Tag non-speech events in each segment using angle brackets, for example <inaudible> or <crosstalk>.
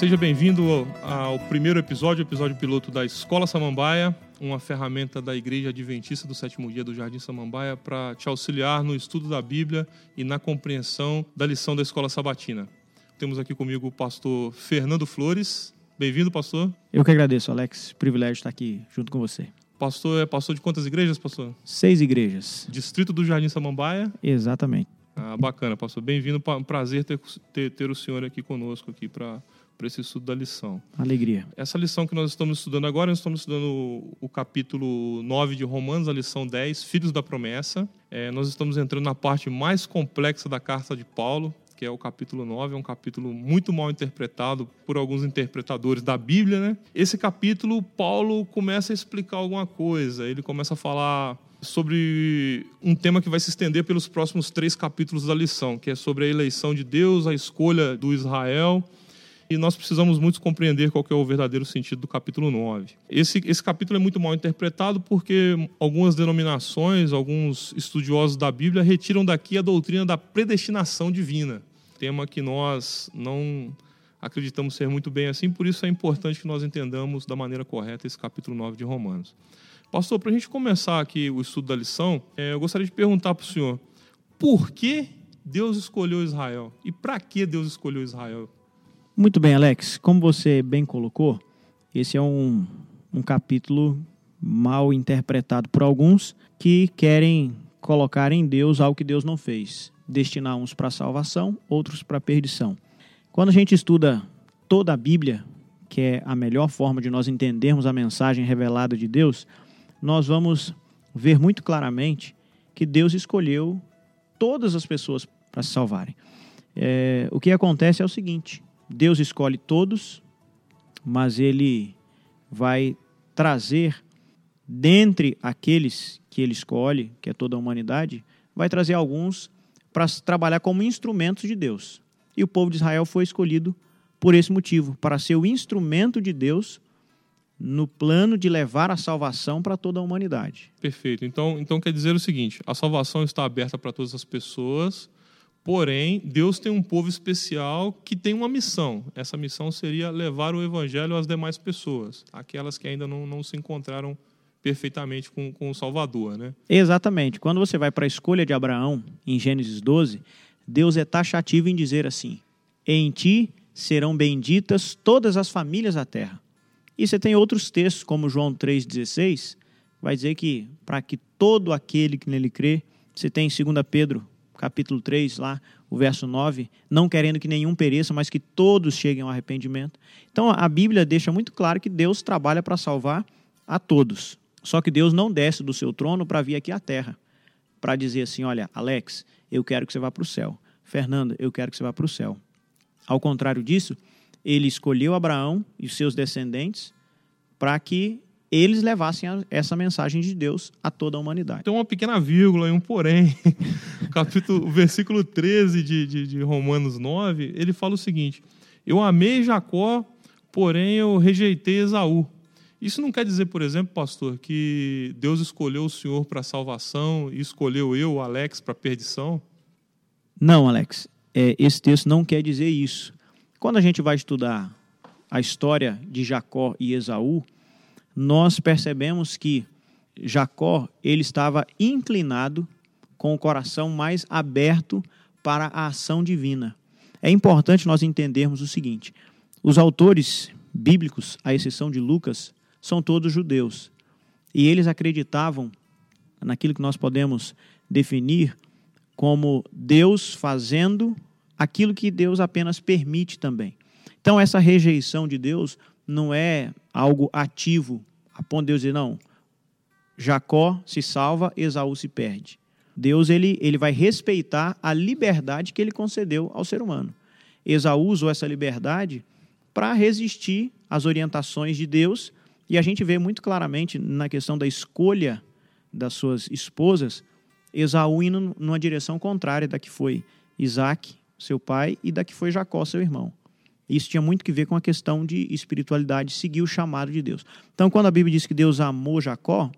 Seja bem-vindo ao primeiro episódio, episódio piloto da Escola Samambaia, uma ferramenta da Igreja Adventista do Sétimo Dia do Jardim Samambaia para te auxiliar no estudo da Bíblia e na compreensão da lição da Escola Sabatina. Temos aqui comigo o pastor Fernando Flores. Bem-vindo, pastor. Eu que agradeço, Alex. Privilégio estar aqui junto com você. Pastor é pastor de quantas igrejas, pastor? Seis igrejas. Distrito do Jardim Samambaia? Exatamente. Ah, bacana, pastor. Bem-vindo. Um prazer ter, ter, ter o senhor aqui conosco aqui para para esse estudo da lição. Alegria. Essa lição que nós estamos estudando agora, nós estamos estudando o, o capítulo 9 de Romanos, a lição 10, Filhos da Promessa. É, nós estamos entrando na parte mais complexa da carta de Paulo, que é o capítulo 9, é um capítulo muito mal interpretado por alguns interpretadores da Bíblia, né? Esse capítulo, Paulo começa a explicar alguma coisa, ele começa a falar sobre um tema que vai se estender pelos próximos três capítulos da lição, que é sobre a eleição de Deus, a escolha do Israel e nós precisamos muito compreender qual é o verdadeiro sentido do capítulo 9. Esse, esse capítulo é muito mal interpretado porque algumas denominações, alguns estudiosos da Bíblia retiram daqui a doutrina da predestinação divina, tema que nós não acreditamos ser muito bem assim, por isso é importante que nós entendamos da maneira correta esse capítulo 9 de Romanos. Pastor, para a gente começar aqui o estudo da lição, é, eu gostaria de perguntar para o senhor, por que Deus escolheu Israel? E para que Deus escolheu Israel? Muito bem, Alex. Como você bem colocou, esse é um, um capítulo mal interpretado por alguns que querem colocar em Deus algo que Deus não fez, destinar uns para salvação, outros para perdição. Quando a gente estuda toda a Bíblia, que é a melhor forma de nós entendermos a mensagem revelada de Deus, nós vamos ver muito claramente que Deus escolheu todas as pessoas para se salvarem. É, o que acontece é o seguinte: Deus escolhe todos, mas ele vai trazer dentre aqueles que ele escolhe, que é toda a humanidade, vai trazer alguns para trabalhar como instrumentos de Deus. E o povo de Israel foi escolhido por esse motivo, para ser o instrumento de Deus no plano de levar a salvação para toda a humanidade. Perfeito. Então, então quer dizer o seguinte: a salvação está aberta para todas as pessoas, Porém, Deus tem um povo especial que tem uma missão. Essa missão seria levar o evangelho às demais pessoas, aquelas que ainda não, não se encontraram perfeitamente com, com o Salvador. Né? Exatamente. Quando você vai para a escolha de Abraão, em Gênesis 12, Deus é taxativo em dizer assim: Em ti serão benditas todas as famílias da terra. E você tem outros textos, como João 3,16, vai dizer que para que todo aquele que nele crê, você tem em 2 Pedro capítulo 3, lá, o verso 9, não querendo que nenhum pereça, mas que todos cheguem ao arrependimento. Então a Bíblia deixa muito claro que Deus trabalha para salvar a todos. Só que Deus não desce do seu trono para vir aqui à terra, para dizer assim: olha, Alex, eu quero que você vá para o céu. Fernando, eu quero que você vá para o céu. Ao contrário disso, ele escolheu Abraão e seus descendentes para que eles levassem a, essa mensagem de Deus a toda a humanidade. Tem uma pequena vírgula e um porém. <laughs> capítulo, o versículo 13 de, de, de Romanos 9, ele fala o seguinte: Eu amei Jacó, porém eu rejeitei Esaú. Isso não quer dizer, por exemplo, pastor, que Deus escolheu o senhor para salvação e escolheu eu, Alex, para perdição? Não, Alex. É, esse texto não quer dizer isso. Quando a gente vai estudar a história de Jacó e Esaú, nós percebemos que Jacó ele estava inclinado com o coração mais aberto para a ação divina. É importante nós entendermos o seguinte: os autores bíblicos, à exceção de Lucas, são todos judeus. E eles acreditavam naquilo que nós podemos definir como Deus fazendo aquilo que Deus apenas permite também. Então, essa rejeição de Deus não é algo ativo, a ponto de Deus dizer, não, Jacó se salva, Esaú se perde. Deus ele, ele vai respeitar a liberdade que ele concedeu ao ser humano. Esaú usou essa liberdade para resistir às orientações de Deus, e a gente vê muito claramente na questão da escolha das suas esposas, Esaú indo numa direção contrária da que foi Isaac, seu pai, e da que foi Jacó, seu irmão. Isso tinha muito que ver com a questão de espiritualidade, seguir o chamado de Deus. Então, quando a Bíblia diz que Deus amou Jacó,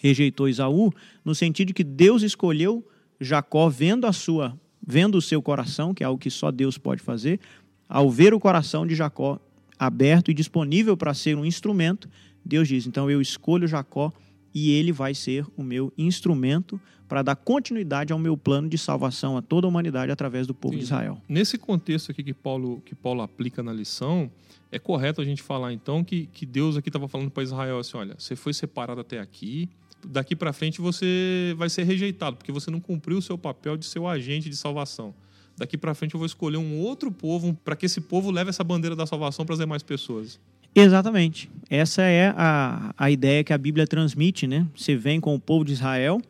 rejeitou Isaú, no sentido de que Deus escolheu Jacó vendo a sua, vendo o seu coração, que é algo que só Deus pode fazer, ao ver o coração de Jacó aberto e disponível para ser um instrumento, Deus diz: então eu escolho Jacó e ele vai ser o meu instrumento para dar continuidade ao meu plano de salvação a toda a humanidade através do povo Sim. de Israel. Nesse contexto aqui que Paulo, que Paulo aplica na lição, é correto a gente falar então que, que Deus aqui estava falando para Israel assim: olha, você foi separado até aqui, daqui para frente você vai ser rejeitado, porque você não cumpriu o seu papel de ser o agente de salvação. Daqui para frente eu vou escolher um outro povo para que esse povo leve essa bandeira da salvação para as demais pessoas. Exatamente. Essa é a, a ideia que a Bíblia transmite, né? Você vem com o povo de Israel,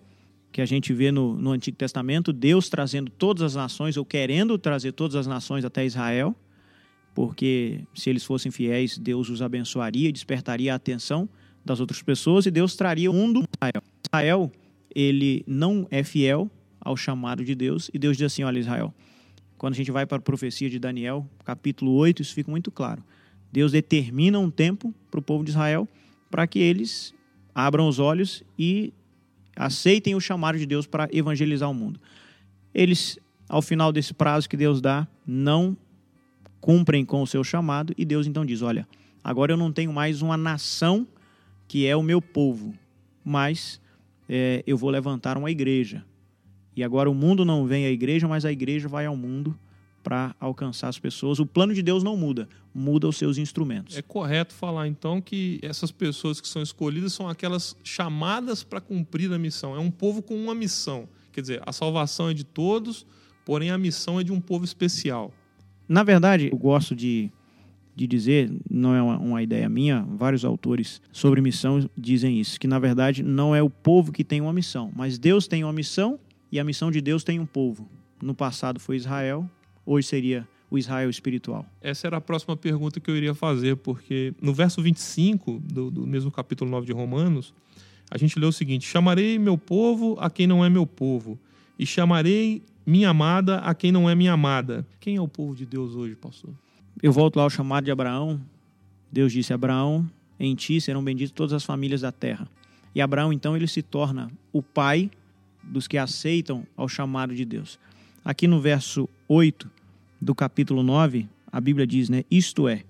que a gente vê no, no Antigo Testamento, Deus trazendo todas as nações, ou querendo trazer todas as nações até Israel, porque se eles fossem fiéis, Deus os abençoaria, despertaria a atenção das outras pessoas e Deus traria o mundo Israel. Israel, ele não é fiel ao chamado de Deus e Deus diz assim: olha, Israel, quando a gente vai para a profecia de Daniel, capítulo 8, isso fica muito claro. Deus determina um tempo para o povo de Israel para que eles abram os olhos e aceitem o chamado de Deus para evangelizar o mundo. Eles, ao final desse prazo que Deus dá, não cumprem com o seu chamado e Deus então diz: Olha, agora eu não tenho mais uma nação que é o meu povo, mas é, eu vou levantar uma igreja. E agora o mundo não vem à igreja, mas a igreja vai ao mundo para alcançar as pessoas. O plano de Deus não muda, muda os seus instrumentos. É correto falar então que essas pessoas que são escolhidas são aquelas chamadas para cumprir a missão. É um povo com uma missão. Quer dizer, a salvação é de todos, porém a missão é de um povo especial. Na verdade, eu gosto de, de dizer, não é uma, uma ideia minha, vários autores sobre missão dizem isso, que na verdade não é o povo que tem uma missão, mas Deus tem uma missão e a missão de Deus tem um povo. No passado foi Israel, hoje seria o Israel espiritual? Essa era a próxima pergunta que eu iria fazer, porque no verso 25 do, do mesmo capítulo 9 de Romanos, a gente lê o seguinte: Chamarei meu povo a quem não é meu povo, e chamarei minha amada a quem não é minha amada. Quem é o povo de Deus hoje, pastor? Eu volto lá ao chamado de Abraão. Deus disse a Abraão: Em ti serão benditas todas as famílias da terra. E Abraão, então, ele se torna o pai dos que aceitam ao chamado de Deus. Aqui no verso 8, do capítulo 9, a Bíblia diz, né? Isto é,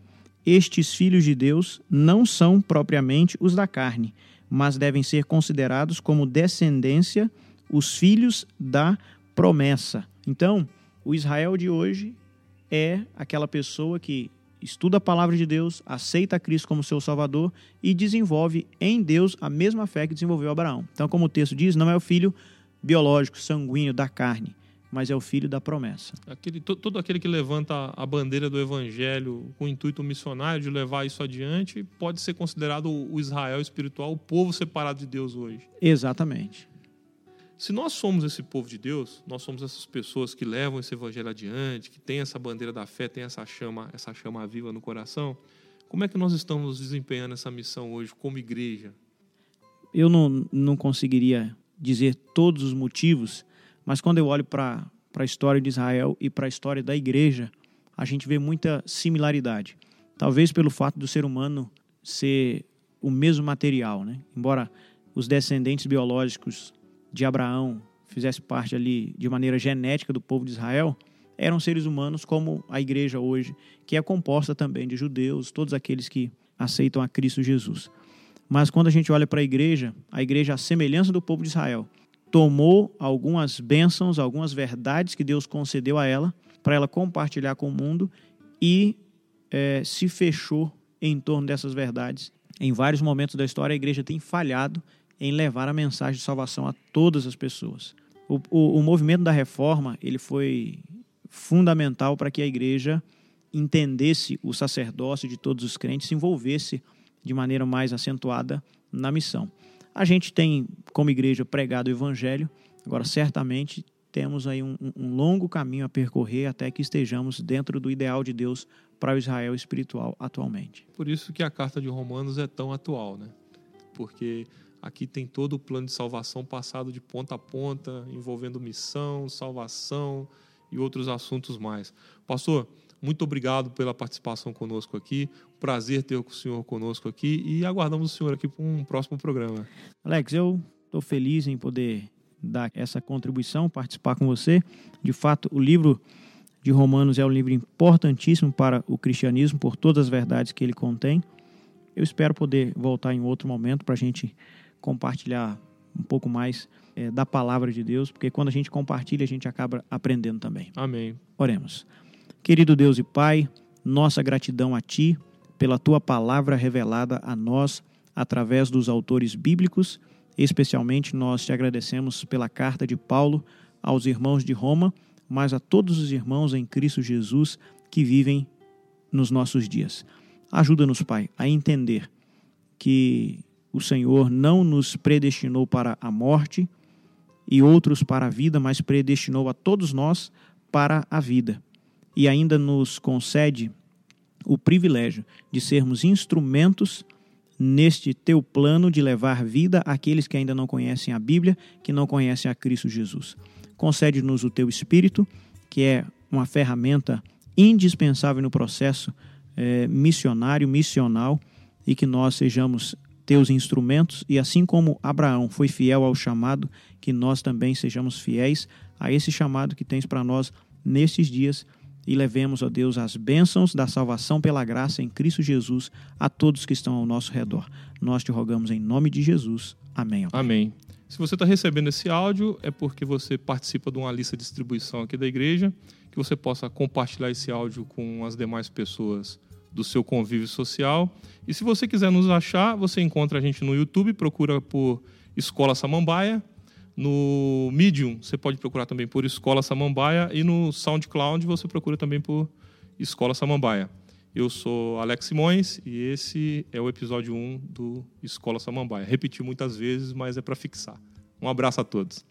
estes filhos de Deus não são propriamente os da carne, mas devem ser considerados como descendência os filhos da promessa. Então, o Israel de hoje é aquela pessoa que estuda a palavra de Deus, aceita Cristo como seu Salvador e desenvolve em Deus a mesma fé que desenvolveu Abraão. Então, como o texto diz, não é o filho biológico, sanguíneo da carne, mas é o filho da promessa. Aquele, todo aquele que levanta a bandeira do evangelho com o intuito missionário de levar isso adiante pode ser considerado o Israel espiritual, o povo separado de Deus hoje. Exatamente. Se nós somos esse povo de Deus, nós somos essas pessoas que levam esse evangelho adiante, que tem essa bandeira da fé, tem essa chama, essa chama viva no coração, como é que nós estamos desempenhando essa missão hoje como igreja? Eu não, não conseguiria dizer todos os motivos mas quando eu olho para a história de Israel e para a história da igreja, a gente vê muita similaridade. Talvez pelo fato do ser humano ser o mesmo material, né? Embora os descendentes biológicos de Abraão fizessem parte ali de maneira genética do povo de Israel, eram seres humanos como a igreja hoje, que é composta também de judeus, todos aqueles que aceitam a Cristo Jesus. Mas quando a gente olha para a igreja, a igreja, a semelhança do povo de Israel, tomou algumas bênçãos, algumas verdades que Deus concedeu a ela, para ela compartilhar com o mundo e é, se fechou em torno dessas verdades. Em vários momentos da história, a igreja tem falhado em levar a mensagem de salvação a todas as pessoas. O, o, o movimento da reforma ele foi fundamental para que a igreja entendesse o sacerdócio de todos os crentes, se envolvesse de maneira mais acentuada na missão. A gente tem, como igreja, pregado o evangelho, agora certamente temos aí um, um, longo caminho a percorrer até que estejamos dentro do ideal de Deus para o Israel espiritual atualmente. Por isso que a carta de Romanos é tão atual, né? Porque aqui tem todo o plano de salvação passado de ponta a ponta, envolvendo missão, salvação e outros assuntos mais. Pastor, muito obrigado pela participação conosco aqui. Prazer ter o senhor conosco aqui e aguardamos o senhor aqui para um próximo programa. Alex, eu estou feliz em poder dar essa contribuição, participar com você. De fato, o livro de Romanos é um livro importantíssimo para o cristianismo, por todas as verdades que ele contém. Eu espero poder voltar em outro momento para a gente compartilhar um pouco mais é, da palavra de Deus, porque quando a gente compartilha, a gente acaba aprendendo também. Amém. Oremos. Querido Deus e Pai, nossa gratidão a Ti pela Tua palavra revelada a nós através dos autores bíblicos. Especialmente nós te agradecemos pela carta de Paulo aos irmãos de Roma, mas a todos os irmãos em Cristo Jesus que vivem nos nossos dias. Ajuda-nos, Pai, a entender que o Senhor não nos predestinou para a morte e outros para a vida, mas predestinou a todos nós para a vida. E ainda nos concede o privilégio de sermos instrumentos neste teu plano de levar vida àqueles que ainda não conhecem a Bíblia, que não conhecem a Cristo Jesus. Concede-nos o teu Espírito, que é uma ferramenta indispensável no processo é, missionário, missional, e que nós sejamos teus instrumentos, e assim como Abraão foi fiel ao chamado, que nós também sejamos fiéis a esse chamado que tens para nós nesses dias e levemos, ó Deus, as bênçãos da salvação pela graça em Cristo Jesus a todos que estão ao nosso redor. Nós te rogamos em nome de Jesus. Amém. Amém. Se você está recebendo esse áudio, é porque você participa de uma lista de distribuição aqui da igreja, que você possa compartilhar esse áudio com as demais pessoas do seu convívio social. E se você quiser nos achar, você encontra a gente no YouTube, procura por Escola Samambaia no Medium, você pode procurar também por Escola Samambaia e no SoundCloud você procura também por Escola Samambaia. Eu sou Alex Simões e esse é o episódio 1 do Escola Samambaia. Repeti muitas vezes, mas é para fixar. Um abraço a todos.